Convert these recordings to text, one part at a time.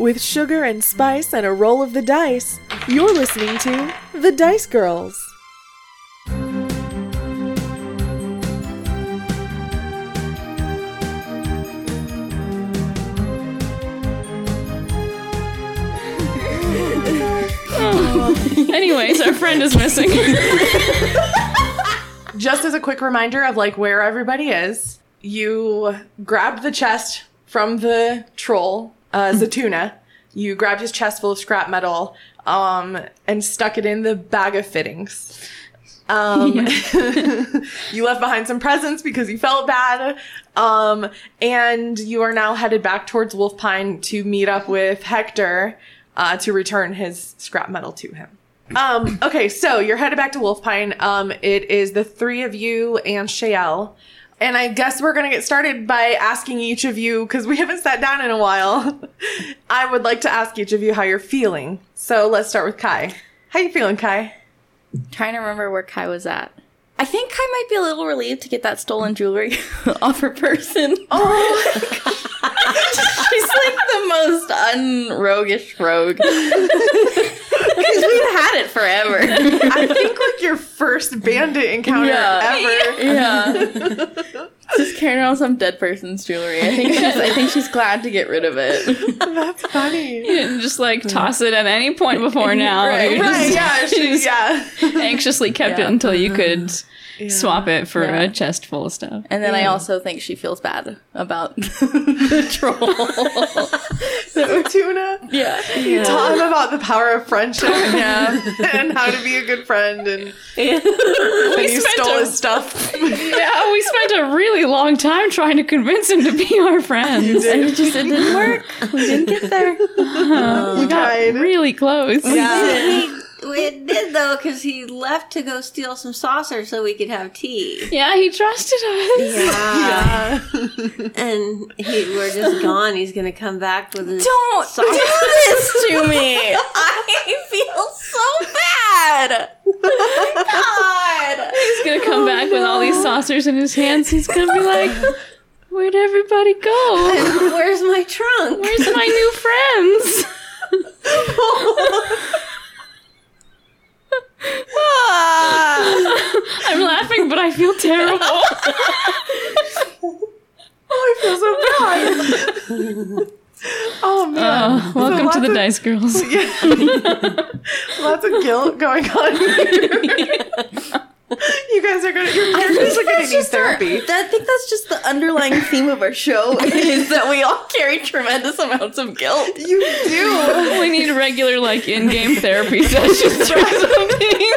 With sugar and spice and a roll of the dice, you're listening to The Dice Girls. Anyways, our friend is missing. Just as a quick reminder of like where everybody is, you grabbed the chest from the troll, uh, Zatuna. You grabbed his chest full of scrap metal, um, and stuck it in the bag of fittings. Um, you left behind some presents because you felt bad. Um, and you are now headed back towards Wolf Pine to meet up with Hector, uh, to return his scrap metal to him. Um, okay, so you're headed back to Wolf Pine. Um, it is the three of you and Shael. And I guess we're gonna get started by asking each of you, because we haven't sat down in a while. I would like to ask each of you how you're feeling. So let's start with Kai. How you feeling, Kai? Trying to remember where Kai was at. I think Kai might be a little relieved to get that stolen jewelry off her person. Oh, She's like the most unroguish rogue. Because we've had it forever. I think like your first bandit encounter Yeah. ever. Yeah. Just carrying around some dead person's jewelry. I think she's I think she's glad to get rid of it. That's funny. You didn't just like toss it at any point before now. Right, Right, just yeah, she, yeah. anxiously kept it until you could mm-hmm. Swap it for Yeah. a chest full of stuff. And then I also think she feels bad about the troll. Tuna. yeah. You taught him about the power of friendship Yeah. and how to be a good friend, and, and We you stole a- his stuff. Yeah, we spent a really long time trying to convince him to be our friends. And it just it didn't work. We didn't get there. Uh-huh. you tried. Really close. Yeah. It did though, because he left to go steal some saucers so we could have tea. Yeah, he trusted us. Yeah, Yeah. and he, we're just gone. He's gonna come back with his Don't do this to me. I feel so bad. God. He's gonna come back with all these saucers in his hands. He's gonna be like, Where'd everybody go? Where's my trunk? Where's my new friends? I'm laughing, but I feel terrible. oh, I feel so bad. oh man. Uh, welcome lots to the of- Dice Girls. Yeah. Lots of guilt going on here. You guys are gonna your characters are gonna need therapy. I think that's just the underlying theme of our show is that we all carry tremendous amounts of guilt. You do. we need regular, like, in-game therapy sessions or something.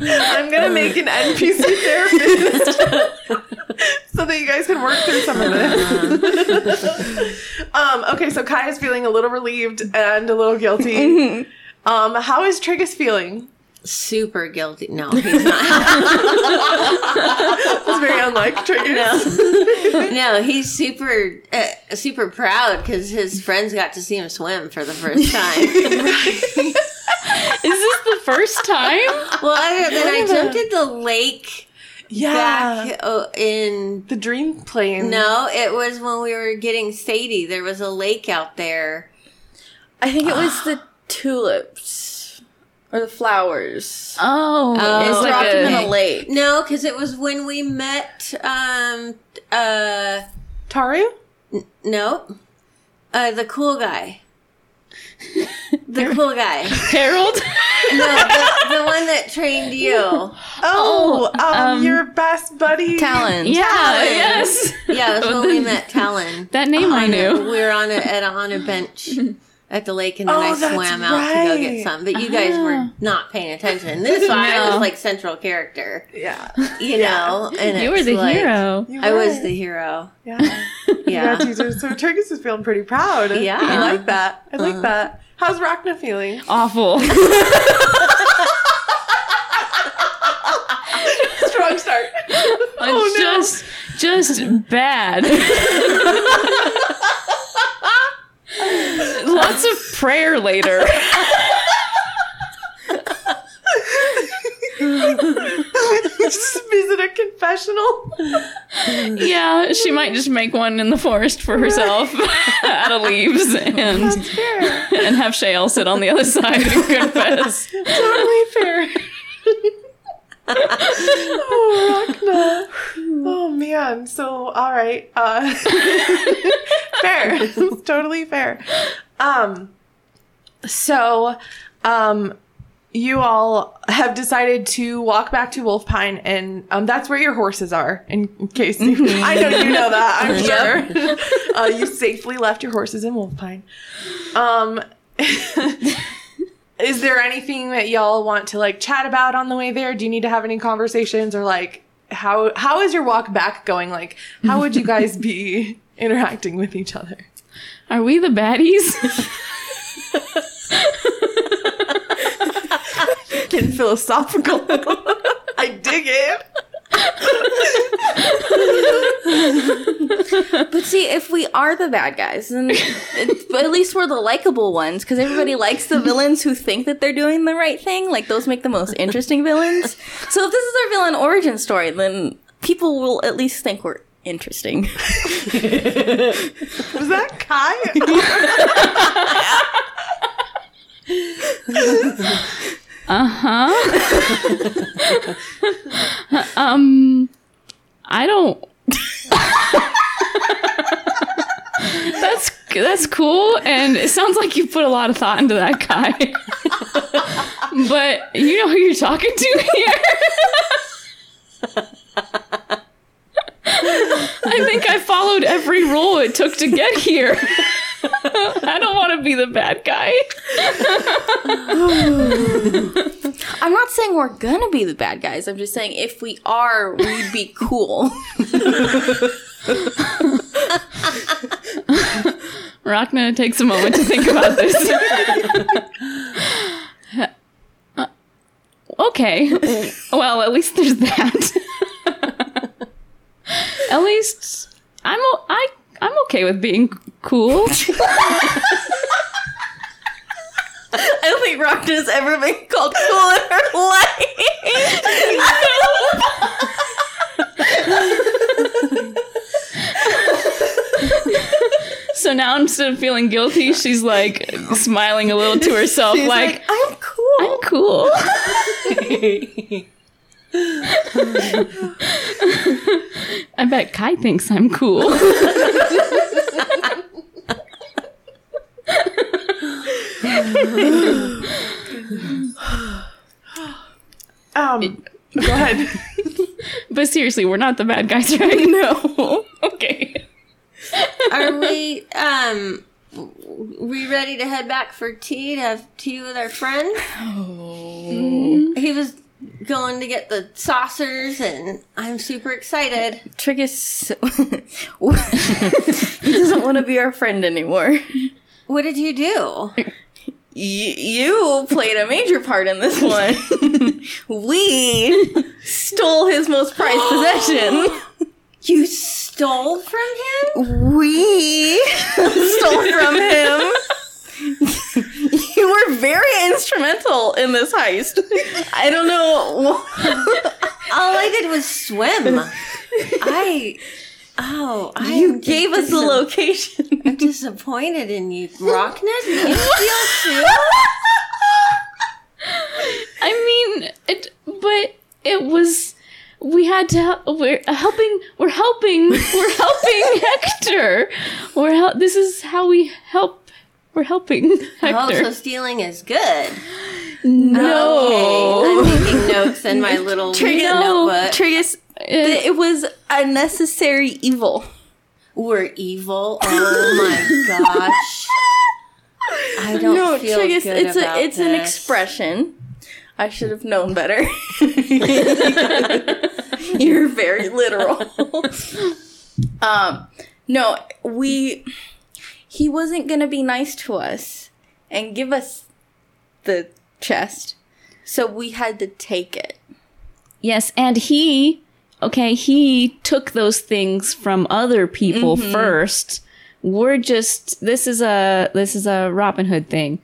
I'm gonna make an NPC therapist so that you guys can work through some of this. um, okay, so Kai is feeling a little relieved and a little guilty. Um, how is Triggus feeling? Super guilty. No, he's not. It's very unlike. No, no, he's super, uh, super proud because his friends got to see him swim for the first time. Is this the first time? well, other than I jumped in the lake Yeah. back uh, in The dream plane. No, it was when we were getting Sadie. There was a lake out there. I think it was the tulips or the flowers. Oh, Oh, It's it's dropped like them in a, a lake. No, because it was when we met. Um, uh, Taru? no, uh, the cool guy. The cool guy. Harold. No, the, the one that trained you. Oh, um, um, your best buddy. Talon. Yeah, Talon. yes. Yeah, it was when we met Talon. That name I On a- knew. we were on a, at a, on a bench at the lake, and then Oh, I swam out to go get some. But you guys were not paying attention. This one, I was like central character. Yeah. you know, and You were the like- hero. I was the hero. Yeah. Yeah, Yeah. So Triggus is feeling pretty proud. Yeah. I like that. I Uh-huh. like that. How's Rhakna feeling? Awful. Strong start. It's just, just bad. Lots of prayer later. Just visit a confessional. Yeah, she might just make one in the forest for herself out of leaves and and have Shale sit on the other side and confess. totally fair. oh, Rhakna. Oh man. So all right. Uh fair. Totally fair. Um so um you all have decided to walk back to Wolf Pine and um that's where your horses are in, in case I know you know that, I'm sure. uh, you safely left your horses in Wolf Pine. Um is there anything that y'all want to like chat about on the way there? Do you need to have any conversations or like how how is your walk back going? Like how would you guys be interacting with each other? Are we the baddies? Getting philosophical. I dig it. But see, if we are the bad guys, then it, but at least we're the likable ones because everybody likes the villains who think that they're doing the right thing. Like those make the most interesting villains. So if this is our villain origin story, then people will at least think we're interesting. Was that Kai? um, I don't. that's that's cool, and it sounds like you put a lot of thought into that guy. but you know who you're talking to here. I think I followed every rule it took to get here. I don't want to be the bad guy. I'm not saying we're gonna be the bad guys. I'm just saying if we are, we'd be cool. Rhakna takes a moment to think about this. Uh, okay. Well, at least there's that. at least I'm o- I I'm okay with being cool. I don't think Rhakna's ever been called cool in her life. So now instead of feeling guilty, she's like smiling a little to herself, life. like, I'm cool. I'm cool. I bet Kai thinks I'm cool. Um go ahead. But seriously, we're not the bad guys, right? No. okay. Are we um we ready to head back for tea to have tea with our friend? Oh. He was going to get the saucers and I'm super excited. Triggus he doesn't want to be our friend anymore. What did you do? You played a major part in this one. we stole his most prized possession. You stole from him? We stole from him. you were very instrumental in this heist. I don't know. All I did was swim. I Oh, I You gave us the location. I'm disappointed in you, Rocknet. You steal too? I mean, it, but it was. We had to. We're uh, helping. We're helping. We're helping Hector. We're hel- This is how we help. We're helping Oh, Hector. so stealing is good. no. Okay, I'm making notes in my little Triggus, notebook. Triggus, th- it was a necessary evil. We're evil. Oh my gosh. I don't No, feel Triggus, good it's about a it's an expression. I should have known better. You're very literal. um, no, we. He wasn't gonna be nice to us and give us the chest, so we had to take it. Yes, and he, okay, he took those things from other people mm-hmm. first. We're just this is a this is a Robin Hood thing.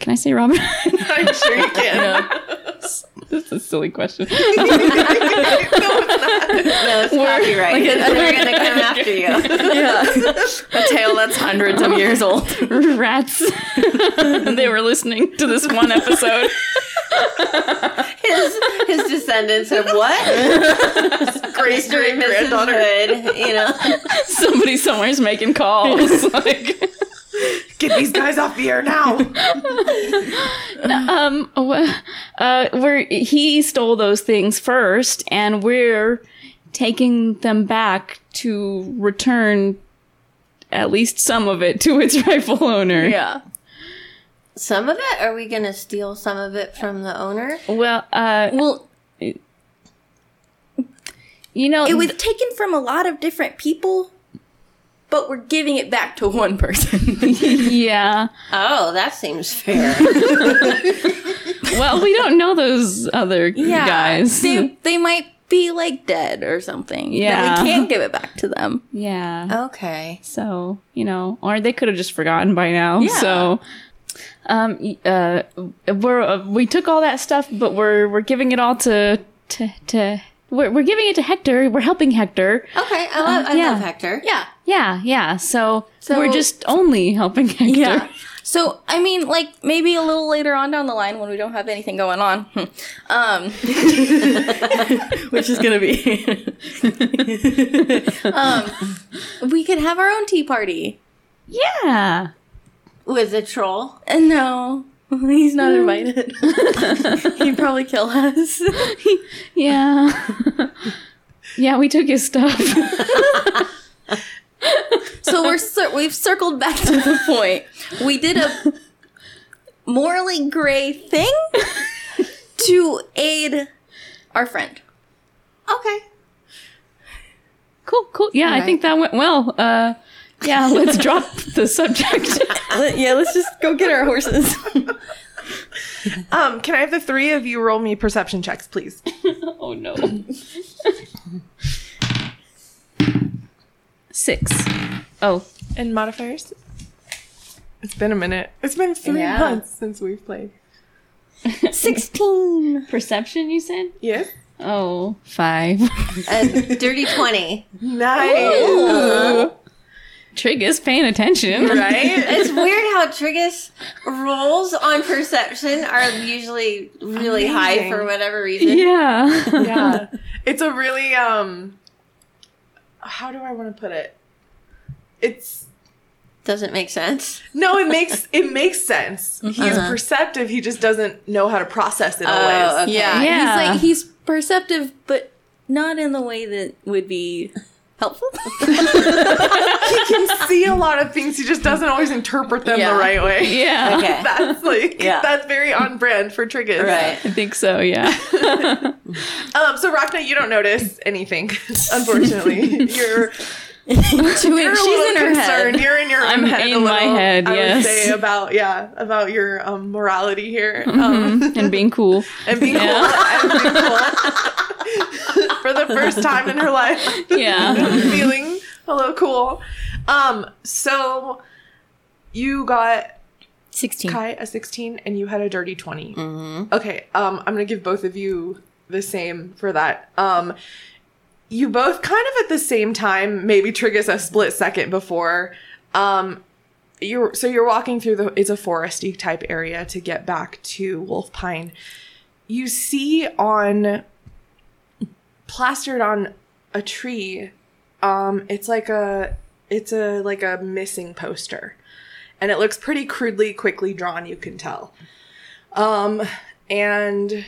Can I say Robin? I'm sure you can. us? That's a silly question. No, it's copyright. They're gonna come after you. yeah, a tale that's hundreds of years old. Rats. they were listening to this one episode. His his descendants of what? Great Mr. great and Mrs. granddaughter. Hood. You know. Somebody somewhere's making calls. like, Get these guys off the air now. um, uh, we're he stole those things first, and we're taking them back to return at least some of it to its rightful owner. Yeah. Some of it? Are we gonna steal some of it from the owner? Well, uh, Well, you know, it was taken from a lot of different people, but we're giving it back to one person. yeah. Oh, that seems fair. Well, we don't know those other yeah, guys. They they might be like dead or something. Yeah. we can't give it back to them. yeah. okay. So, you know, or they could have just forgotten by now. Yeah. So, um, uh, we're uh, we took all that stuff, but we're we're giving it all to to to we're we're giving it to Hector. We're helping Hector. Okay. I love, I yeah. love Hector. Yeah. Yeah, yeah. So, So- we're just only helping Hector. Yeah. So I mean, like maybe a little later on down the line when we don't have anything going on, um, which is gonna be, um, we could have our own tea party. Yeah. With a troll. And no, he's not invited. He'd probably kill us. Yeah. yeah, we took his stuff. So we're cir- we've circled back to the point. We did a morally gray thing to aid our friend. Okay. cool, cool. Yeah, I think that went well. Uh, yeah, let's drop the subject. Let- yeah, let's just go get our horses. Um, can I have the three of you roll me perception checks, please? oh no. Six. Oh, And modifiers? It's been a minute. It's been three Yeah. months since we've played. Sixteen. perception, you said? Yes. Oh, five. A dirty 20. Nice. Trig is paying attention. Right? It's weird how Triggus rolls on perception are usually really high for whatever reason. Yeah. yeah. It's a really um how do I want to put it? It's Doesn't make sense. no, it makes it makes sense. He's Uh-huh. perceptive, he just doesn't know how to process it Oh, always. okay. Yeah, Yeah. he's like he's perceptive, but not in the way that would be helpful. He can see a lot of things, he just doesn't always interpret them Yeah. the right way. Yeah. Okay. That's like Yeah. that's very on brand for Triggus. Right. I think so, yeah. Um, so Rhakna, you don't notice anything, unfortunately. You're Too in- you're a she's in little her concerned. head. You're in your own I'm head. a in my little, head, I yes. would say about yeah about your um, morality here um, and being cool. and being cool and being cool for the first time in her life. Yeah. feeling a little cool. Um, so you got Sixteen. Kai a 16 and you had a dirty 20. Okay, um, I'm gonna give both of you the same for that. Um, you both kind of at the same time, maybe Triggus a split second before. Um, you're so you're walking through the it's a foresty type area to get back to Wolf Pine. You see on plastered on a tree, um, it's like a it's a like a missing poster. And it looks pretty crudely quickly drawn you can tell. Um and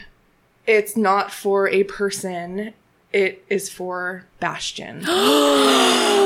it's not for a person it is for bastion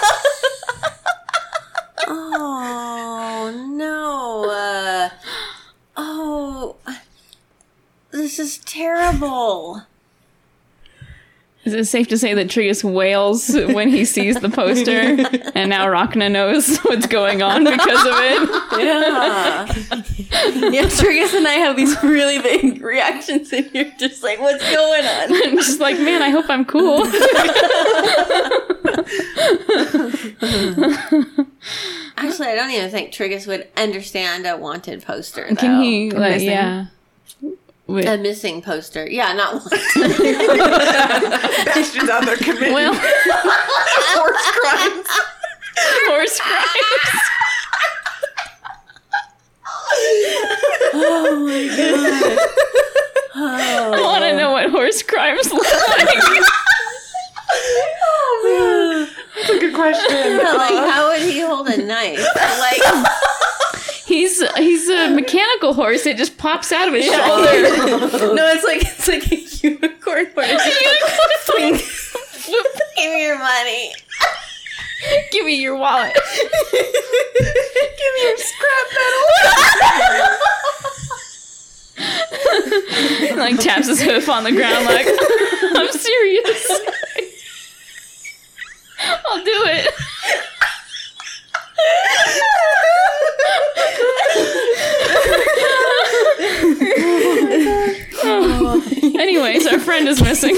it safe to say that Triggus wails when he sees the poster, and now Rhakna knows what's going on because of it? Yeah. yeah, Triggus and I have these really big reactions, and you're just like, what's going on? I'm just like, man, I hope I'm cool. Actually, I don't even think Triggus would understand a wanted poster. Though. Can he, like, yeah. Wait, A missing poster. Yeah, not one. Bastion's out there committing well, horse crimes. horse crimes. Oh my god. Oh. I want to know what horse crimes look like. That's a good question. like, how would he hold a knife? Like, He's he's a mechanical horse. It just pops out of his shoulder. No, it's like it's like a unicorn horse. give me your money. Give me your wallet. Give me your scrap metal. like taps his hoof on the ground. Like I'm serious. I'll do it. Anyways, our friend is missing.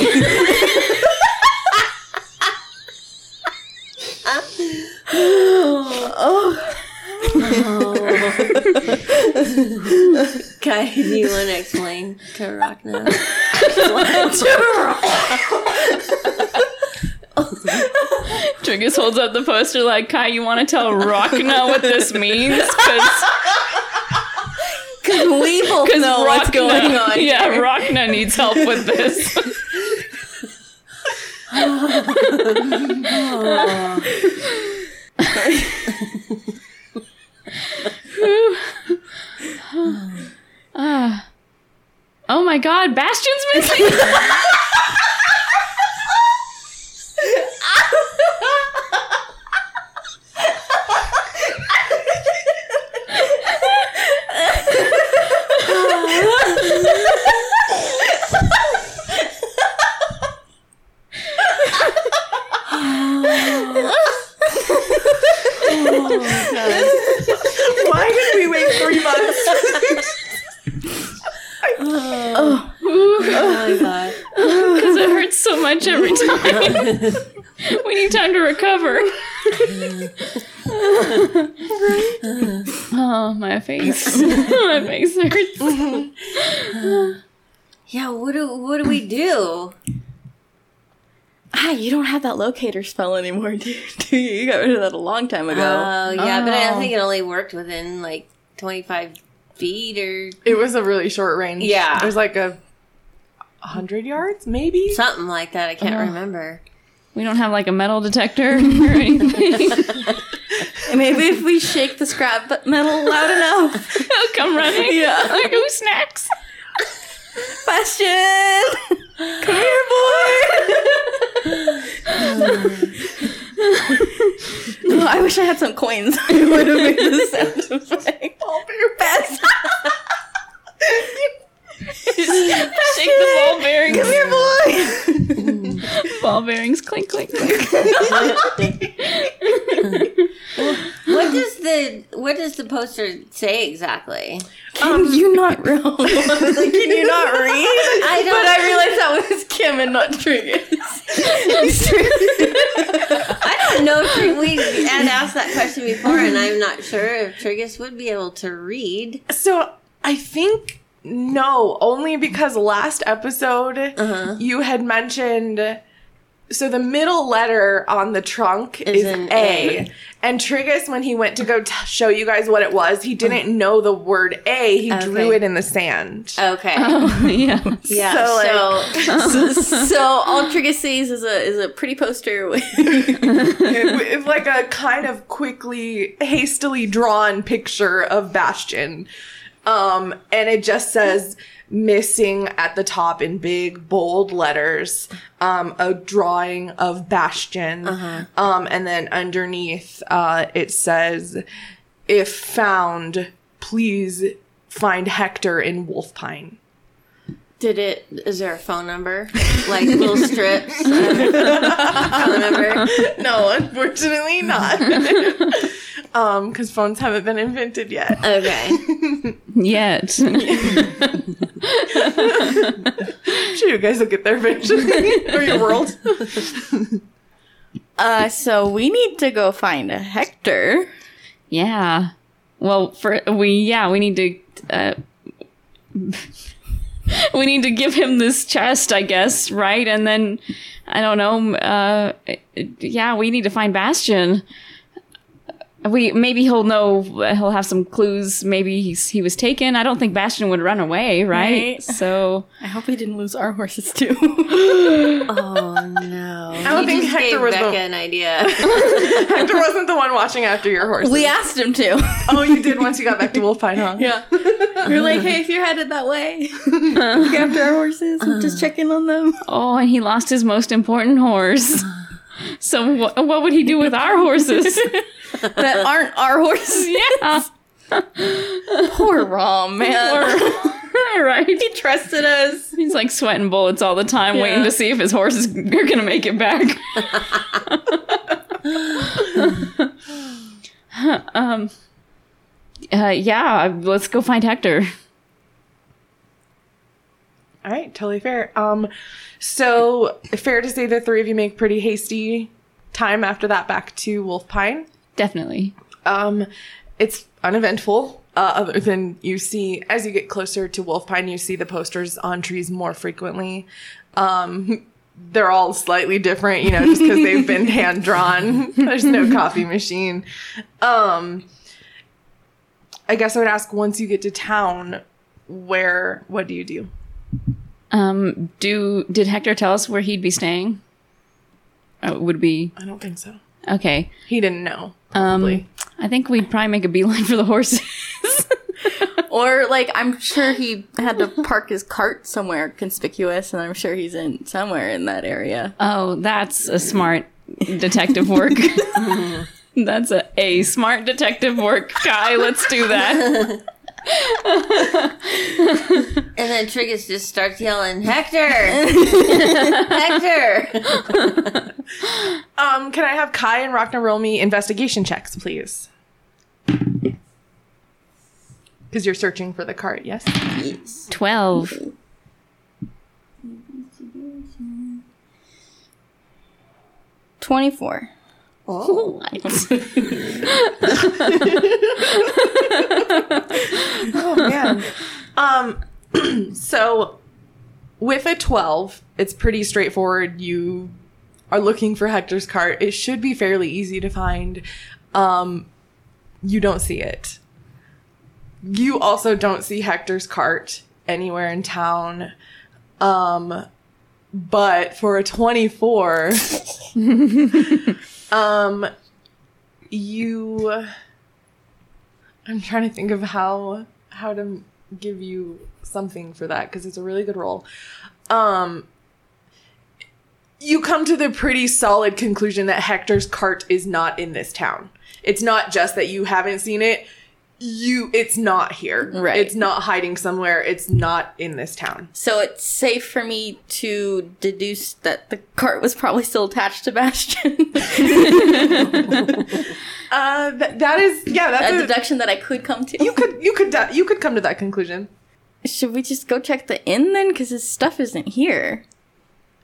Kai, do you want to explain to Rhakna? Triggus holds up the poster like, Kai, you want to tell Rhakna what this means? Because Because we both know what's going on. Yeah, Rhakna needs help with this. Ah. oh my god, Bastion's missing! Why did we wait three months? Oh my god. Because it hurts so much every time. we need time to recover. oh, my face. my face hurts. Yeah, what do what do we do? Ah, you don't have that locator spell anymore, do you? Do you? You got rid of that a long time ago. Oh yeah, but I Oh. think it only worked within like twenty five feet or It was a really short range. Yeah. It was like a hundred yards, maybe. something like that. I can't Oh. remember. We don't have like a metal detector or anything. Maybe if we shake the scrap metal loud enough. I'll come running. Yeah. Like, ooh, snacks. Bastion! Come here, boy! oh, I wish I had some coins. I would have made the sound effect. Bastion! Shake the ball bearings. Come here, boy! Ball bearings clink, clink, clink. What does the what does the poster say exactly? Can um, you not read? like, can you not read? I don't. But I realized that was Kim and not Triggus. I don't know if we had asked that question before, and I'm not sure if Triggus would be able to read. So I think no, only because last episode Uh-huh. you had mentioned. So the middle letter on the trunk Is is, an A. A. and Triggus, when he went to go t- show you guys what it was, he didn't know the word A. He drew it in the sand. Okay. yeah. yeah. so, like- So, so all Triggus sees is a is a pretty poster with It- it's like a kind of quickly, hastily drawn picture of Bastion. Um, and it just says missing at the top in big bold letters, um, a drawing of Bastion. Um, and then underneath, uh, it says, if found, please find Hector in Wolfpine. Did it? Is there a phone number? Like little strips? phone number? no, unfortunately not. um, because phones haven't been invented yet. Okay. Yet. I'm sure you guys will get there eventually. or your world. Uh, so we need to go find a Hector. yeah. Well, for we yeah we need to. Uh, we need to give him this chest, I guess, right? And then I don't know. Uh, yeah, we need to find Bastion. We maybe he'll know. He'll have some clues. Maybe he's he was taken. I don't think Bastion would run away, right? Right. So I hope we didn't lose our horses too. Oh no! I don't You think just Hector gave was Becca the an idea. Hector wasn't the one watching after your horses. we asked him to. Oh, you did once you got back to Wolfpine, huh? Yeah. We are like, hey, if you're headed that way, look after our horses. I'm just uh. checking on them. oh, and he lost his most important horse. So what what would he do with our horses? That aren't our horses. yeah. Poor Rom, man. right. he trusted us. He's like sweating bullets all the time, waiting to see if his horses are gonna make it back. um. Uh, yeah, let's go find Hector. All right, totally fair. Um, so fair to say the three of you make pretty hasty time after that back to Wolfpine. Definitely. Um, it's uneventful. Uh, other than you see, as you get closer to Wolfpine, you see the posters on trees more frequently. Um, they're all slightly different, you know, just because they've been hand drawn. There's no copy machine. Um, I guess I would ask once you get to town, where, what do you do? Um. Do did Hector tell us where he'd be staying? Uh, would be I don't think so. okay. He didn't know. Probably. Um. I think we'd probably make a beeline for the horses. Or like, I'm sure he had to park his cart somewhere conspicuous, and I'm sure he's in somewhere in that area. oh, that's a smart detective work. that's a, a smart detective work, guy. Let's do that. and then Triggus just starts yelling, "Hector! Hector!" Um, can I have Kai and Rhakna roll me investigation checks, please? Because you're searching for the cart, yes? Twelve. Twenty-four. Oh man. Um so with a 12, it's pretty straightforward. You are looking for Hector's cart. It should be fairly easy to find. Um you don't see it. You also don't see Hector's cart anywhere in town. Um but for a 24 um you I'm trying to think of how how to give you something for that because it's a really good role. Um you come to the pretty solid conclusion that Hector's cart is not in this town. It's not just that you haven't seen it. You it's not here. Right. It's not hiding somewhere. It's not in this town. So it's safe for me to deduce that the cart was probably still attached to Bastion. Uh th- that is yeah, that's a a, deduction that I could come to. you could you could da- you could come to that conclusion. Should we just go check the inn then? Because his stuff isn't here.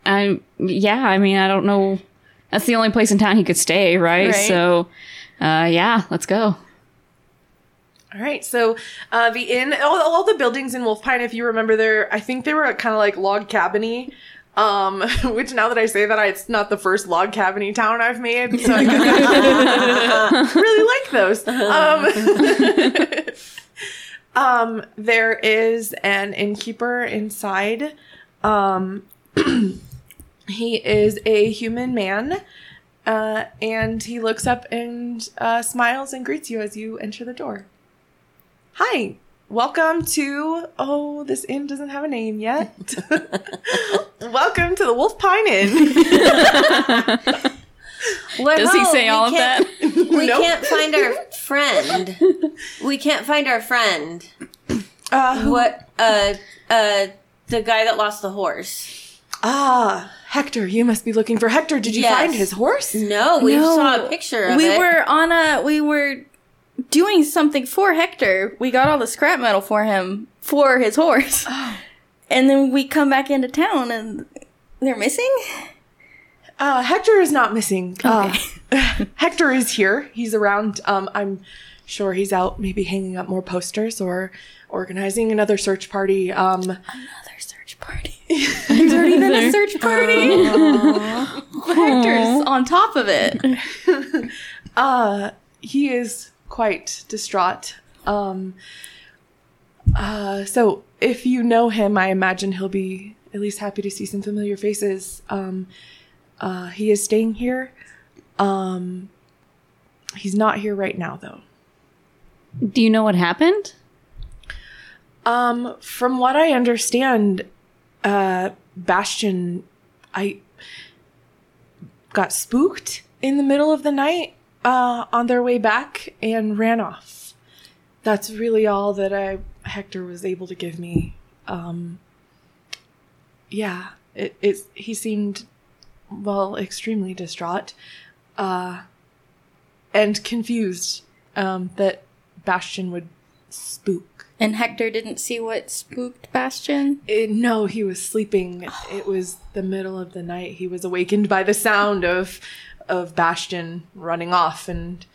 I yeah, I mean, I don't know. That's the only place in town he could stay, right? Right. So, uh, yeah, let's go. All right, so uh, the inn, all, all the buildings in Wolfpine, if you remember, there, I think they were kind of like log cabiny. Um, which now that I say that, it's not the first log cabiny town I've made, so I really like those. Um, um, there is an innkeeper inside. Um, he is a human man. Uh, and he looks up and uh, smiles and greets you as you enter the door. Hi, welcome to. Oh, this inn doesn't have a name yet. welcome to the Wolf Pine Inn. We're Does he say all of that? We Nope. can't find our friend. We can't find our friend. Uh, who- What? Uh, uh, the guy that lost the horse. Ah, Hector, you must be looking for Hector. Did you Yes. find his horse? No, we No. saw a picture of we it. were on a we were doing something for Hector. We got all the scrap metal for him for his horse. And then we come back into town and they're missing? Uh, Hector is not missing. Uh, Hector is here. He's around. Um, I'm sure he's out, maybe hanging up more posters or organizing another search party. Um, Another search party. There's already been a search party. Hector's on top of it. uh, he is quite distraught. Um, uh, so if you know him, I imagine he'll be at least happy to see some familiar faces. Um, uh, he is staying here. Um, he's not here right now, though. Do you know what happened? Um, from what I understand, uh, Bastion, I got spooked in the middle of the night, uh, on their way back and ran off. That's really all that I, Hector was able to give me. Um, yeah, it, it, he seemed, well, extremely distraught, uh, and confused, um, that Bastion would spook. And Hector didn't see what spooked Bastion. It, no, he was sleeping. It was the middle of the night. He was awakened by the sound of of Bastion running off, and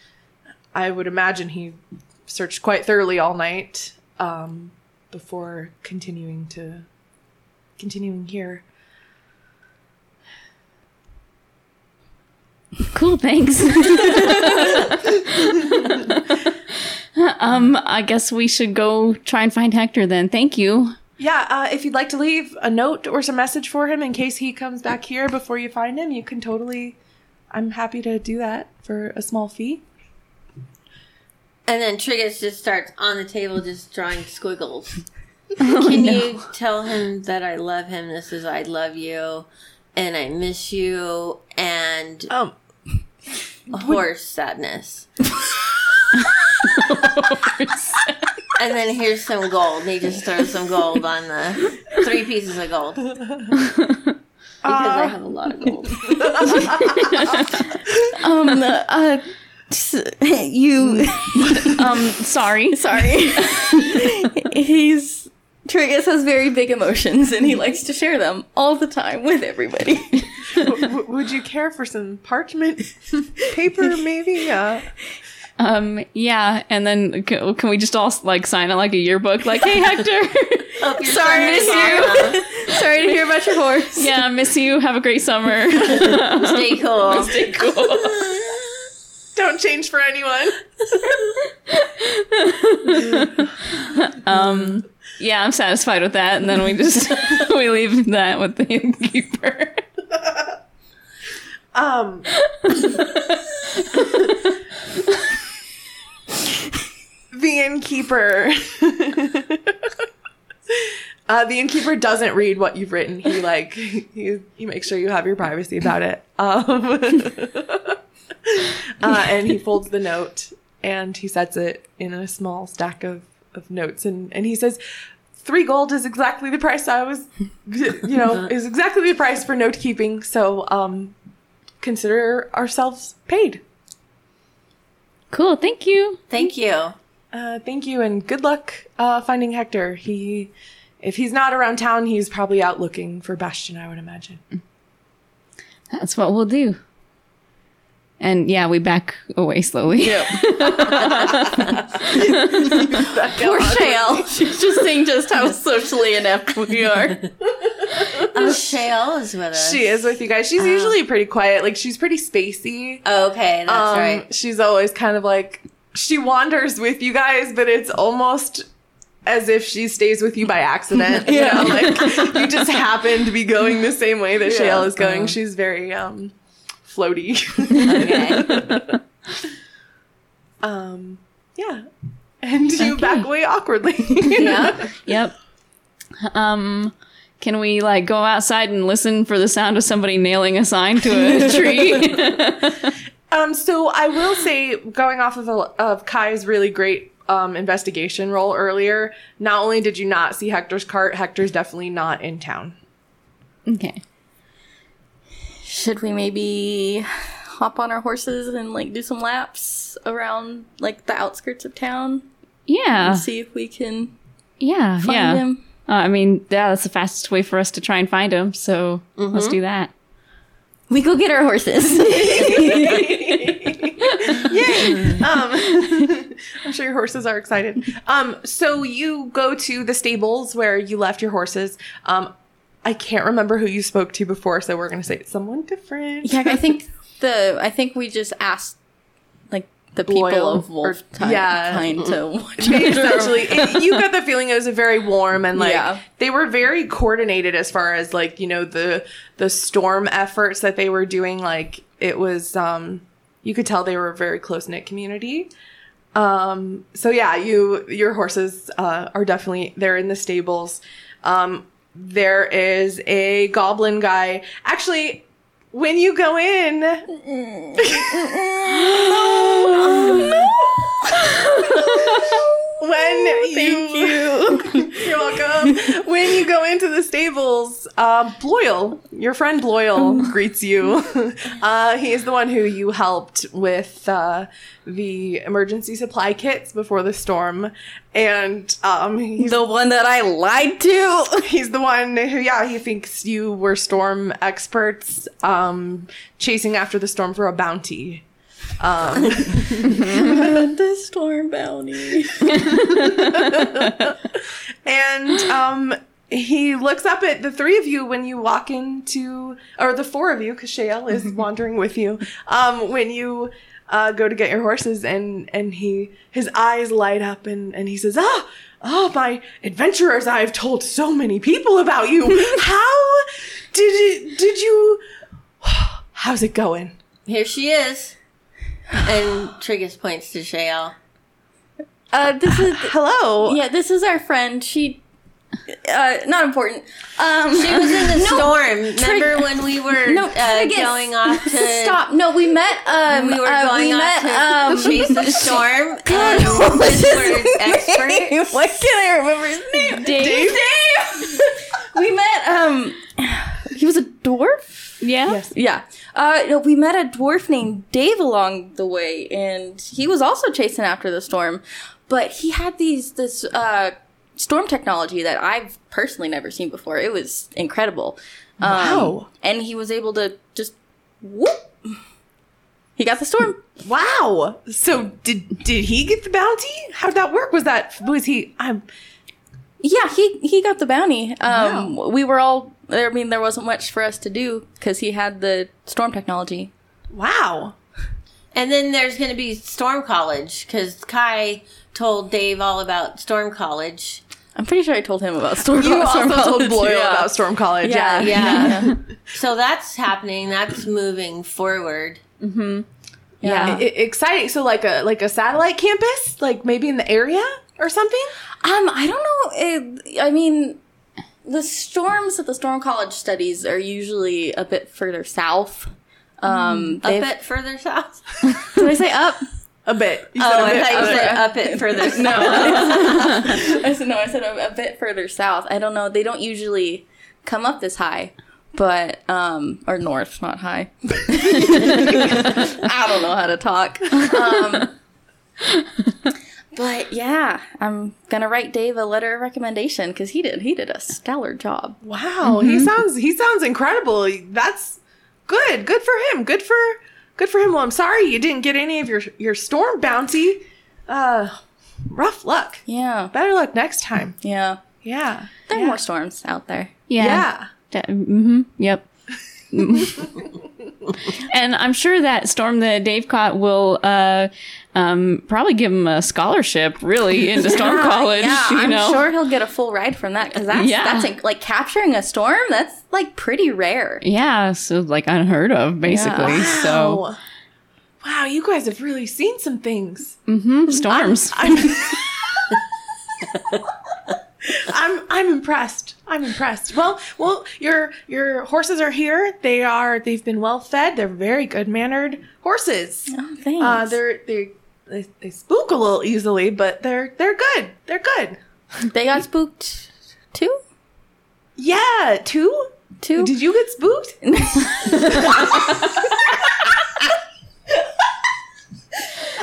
I would imagine he searched quite thoroughly all night um, before continuing to continuing here. Cool, thanks. um, I guess we should go try and find Hector then. Thank you. Yeah, uh, if you'd like to leave a note or some message for him in case he comes back here before you find him, you can totally. I'm happy to do that for a small fee. and then Triggus just starts on the table just drawing squiggles. Can you tell him that I love him? This is I love you, and I miss you, and Um, horse sadness. and then here's some gold. And he just throws some gold on the three pieces of gold because I have a lot of gold. Um, uh, s- you. Um, sorry. Sorry. He's. Triggus has very big emotions and he likes to share them all the time with everybody. w- w- would you care for some parchment paper, maybe? Uh, Um, yeah, and then can, can we just all like sign it like a yearbook? Like, hey, Hector. Hope Sorry son to is you. Sorry to hear about your horse. yeah, miss you. Have a great summer. Stay cool. Stay cool. don't change for anyone. Um, yeah, I'm satisfied with that, and then we just we leave that with the innkeeper. Um, the innkeeper. uh, the innkeeper doesn't read what you've written. He like he, he makes sure you have your privacy about it. Um, uh, and he folds the note and he sets it in a small stack of, of notes and, and he says three gold is exactly the price I was you know is exactly the price for note keeping so um consider ourselves paid. Cool. Thank you. Thank you. Uh, thank you and good luck uh, finding Hector. He, if he's not around town, he's probably out looking for Bastion. I would imagine. That's what we'll do. And yeah, we back away slowly. Yep. Poor Shale. She's just saying just how socially inept we are. Oh, Shale is with us. She is with you guys. She's usually pretty quiet. Like she's pretty spacey. Okay, that's Um, right. She's always kind of like she wanders with you guys, but it's almost as if she stays with you by accident. You know, like you just happen to be going the same way that Shale is going. She's very um floaty. Okay. um yeah. And you back away awkwardly. yeah. Yep. Um, can we like go outside and listen for the sound of somebody nailing a sign to a tree? Um, so I will say, going off of a, of Kai's really great um, investigation role earlier, not only did you not see Hector's cart, Hector's definitely not in town. Okay. Should we maybe hop on our horses and like do some laps around like the outskirts of town? Yeah. See if we can Yeah. find yeah. him. Uh, I mean, yeah, that's the fastest way for us to try and find him. So let's do that. We go get our horses. Yay! um, I'm sure your horses are excited. Um, so you go to the stables where you left your horses. Um, I can't remember who you spoke to before, so we're gonna say it's someone different. yeah, I think the I think we just asked like the people Loyal of Wolf Time yeah. kind to essentially it, you got the feeling it was a very warm and like Yeah. they were very coordinated as far as like you know the the storm efforts that they were doing like it was um you could tell they were a very close knit community. Um so yeah you your horses uh are definitely they're in the stables. Um there is a goblin guy. Actually when you go in when you, you. are welcome. When you go into the stables, uh, Bloyle, your friend Bloyle, greets you. Uh, he is the one who you helped with uh, the emergency supply kits before the storm, and um, he's the one that I lied to. he's the one who, yeah, he thinks you were storm experts, um, chasing after the storm for a bounty. Um, the storm bounty. And um, he looks up at the three of you when you walk into, or the four of you, because Shael is wandering with you. Um, when you uh, go to get your horses, and and he his eyes light up, and and he says, "Ah, oh, my adventurers! I've told so many people about you. How did it? Did you? How's it going?" Here she is. And Triggus points to Shael. Uh, this is Hello. yeah, this is our friend. She, uh, not important. Um, She was in the storm. Remember when we were No, uh, Triggus. going off to Stop! No, we met. Um, We were uh, going we off met. to um, chase the storm. God, and what was we his were name? Why can't I remember his name? Dave. Dave. we met. Um, he was a dwarf. Yeah. Yes. Yeah. Uh, no, we met a dwarf named Dave along the way, and he was also chasing after the storm, but he had these this uh, storm technology that I've personally never seen before. It was incredible. Um, Wow. And he was able to just whoop. He got the storm. Wow. So did did he get the bounty? How did that work? Was that was he? I'm Yeah, he he got the bounty. Um, We were all. I mean, there wasn't much for us to do because he had the storm technology. wow. And then there's going to be Storm College because Kai told Dave all about Storm College. I'm pretty sure I told him about storm. You storm also told College, Bloyle yeah. about Storm College. Yeah, Yeah. Yeah. so that's happening. That's moving forward. Yeah. I- exciting. So like a like a satellite campus, like maybe in the area or something. Um, I don't know. It, I mean, the storms that the Storm College studies are usually a bit further south. Um, A bit further south. Did I say up? A bit. You Oh, said a I bit. thought you said up it further south. I said no. I said a, a bit further south. I don't know. They don't usually come up this high, but um, or north, not high. I don't know how to talk. Um, but yeah, I'm gonna write Dave a letter of recommendation because he did he did a stellar job. Wow, he sounds he sounds incredible. That's good. Good for him. Good for good for him. Well, I'm sorry you didn't get any of your your storm bounty. Uh, rough luck. Yeah, Better luck next time. yeah. Yeah. There are yeah. more storms out there. Yeah. Yeah. mm-hmm. Yep. and I'm sure that storm that Dave caught will uh, um, probably give him a scholarship, really, into Storm College. Yeah, you I'm sure he'll get a full ride from that because that's Yeah. that's like capturing a storm. That's like pretty rare. yeah. So like unheard of, basically. So Wow. Wow, you guys have really seen some things. mhm, storms. I'm I'm I'm impressed. I'm impressed. Well, well, your your horses are here. They are they've been well fed. They're very good mannered horses. Oh, thanks. Uh, they're they they, they spook a little easily, but they're they're good. They're good. They got spooked too. Yeah, two. Too. Did you get spooked?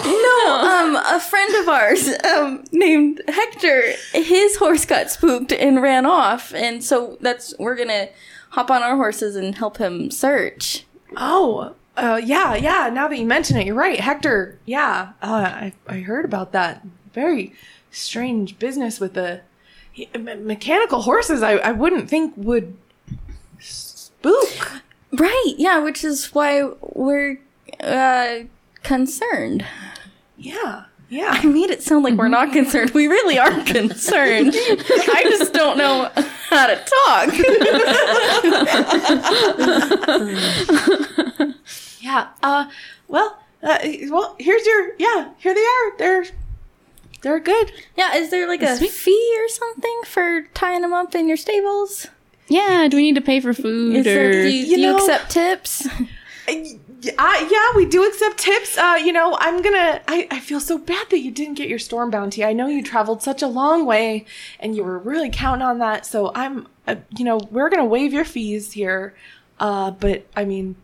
No, um, a friend of ours, um, named Hector, his horse got spooked and ran off, and so that's we're gonna hop on our horses and help him search. Oh, uh, yeah, yeah. Now that you mention it, you're right, Hector. Yeah, uh, I I heard about that. Very strange business with the me- mechanical horses. I I wouldn't think would spook. Right? Yeah, which is why we're uh, concerned. Yeah, I made it sound like we're not concerned. We really are concerned. I just don't know how to talk. Yeah. Uh, well, uh, well, here's your. Yeah, here they are. They're, they're good. Yeah, is there like a fee or something for tying them up in your stables? Yeah, do we need to pay for food Is there, or do you, You do you know- accept tips? Uh, yeah, we do accept tips. Uh, you know, I'm gonna. I, I feel so bad that you didn't get your storm bounty. I know you traveled such a long way, and you were really counting on that. So I'm, uh, you know, we're gonna waive your fees here. Uh, but I mean,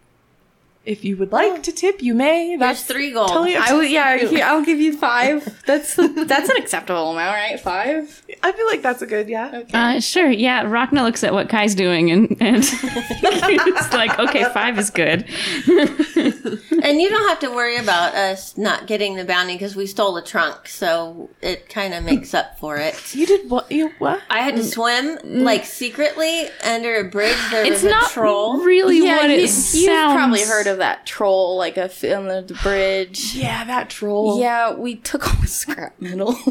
if you would like to tip, you may. There's That's three gold. totally up I would, yeah, you. here, I'll give you five. That's that's an acceptable amount, right? Five. I feel like that's a good. Yeah. Uh, sure, yeah. Rhakna looks at what Kai's doing and, and it's like, okay, five is good. And you don't have to worry about us not getting the bounty because we stole a trunk, so it kind of makes up for it. You did what? You what? I had to swim like secretly under a bridge. There It's was a not troll. really Yeah, what you, it you've probably heard of that troll, like a on the, the bridge. Yeah, that troll. Yeah, we took all the scrap metal.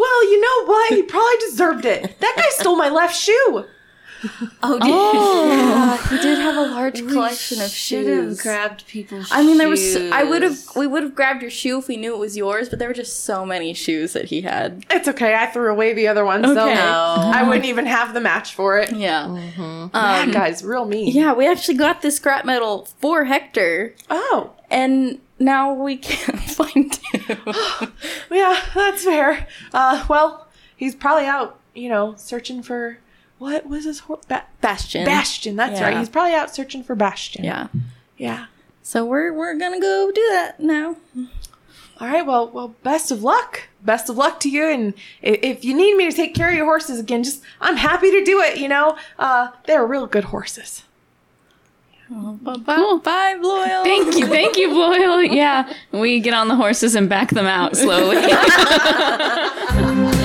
Well, you know what? He probably deserved it. That guy stole my left shoe. Oh, did yeah, he did have a large we collection of should have shoes. grabbed people's. I mean, there was. I would have. We would have grabbed your shoe if we knew it was yours, but there were just so many shoes that he had. It's okay. I threw away the other one, so Okay. No. I wouldn't even have the match for it. Yeah. that guy's real mean. Yeah, we actually got this scrap metal for Hector, Oh, and now we can't find him. yeah, that's fair. Uh, well, he's probably out, you know, searching for what was his horse? Ba- Bastion. Bastion. That's Yeah. right. He's probably out searching for Bastion. Yeah. Yeah. So we're we're gonna go do that now. All right. Well, well, best of luck. Best of luck to you. And i- if you need me to take care of your horses again, just I'm happy to do it. You know, uh, they're real good horses. Bye, Cool. bye, Bloyle. Thank you, thank you, Bloyle. Yeah, we get on the horses and back them out slowly.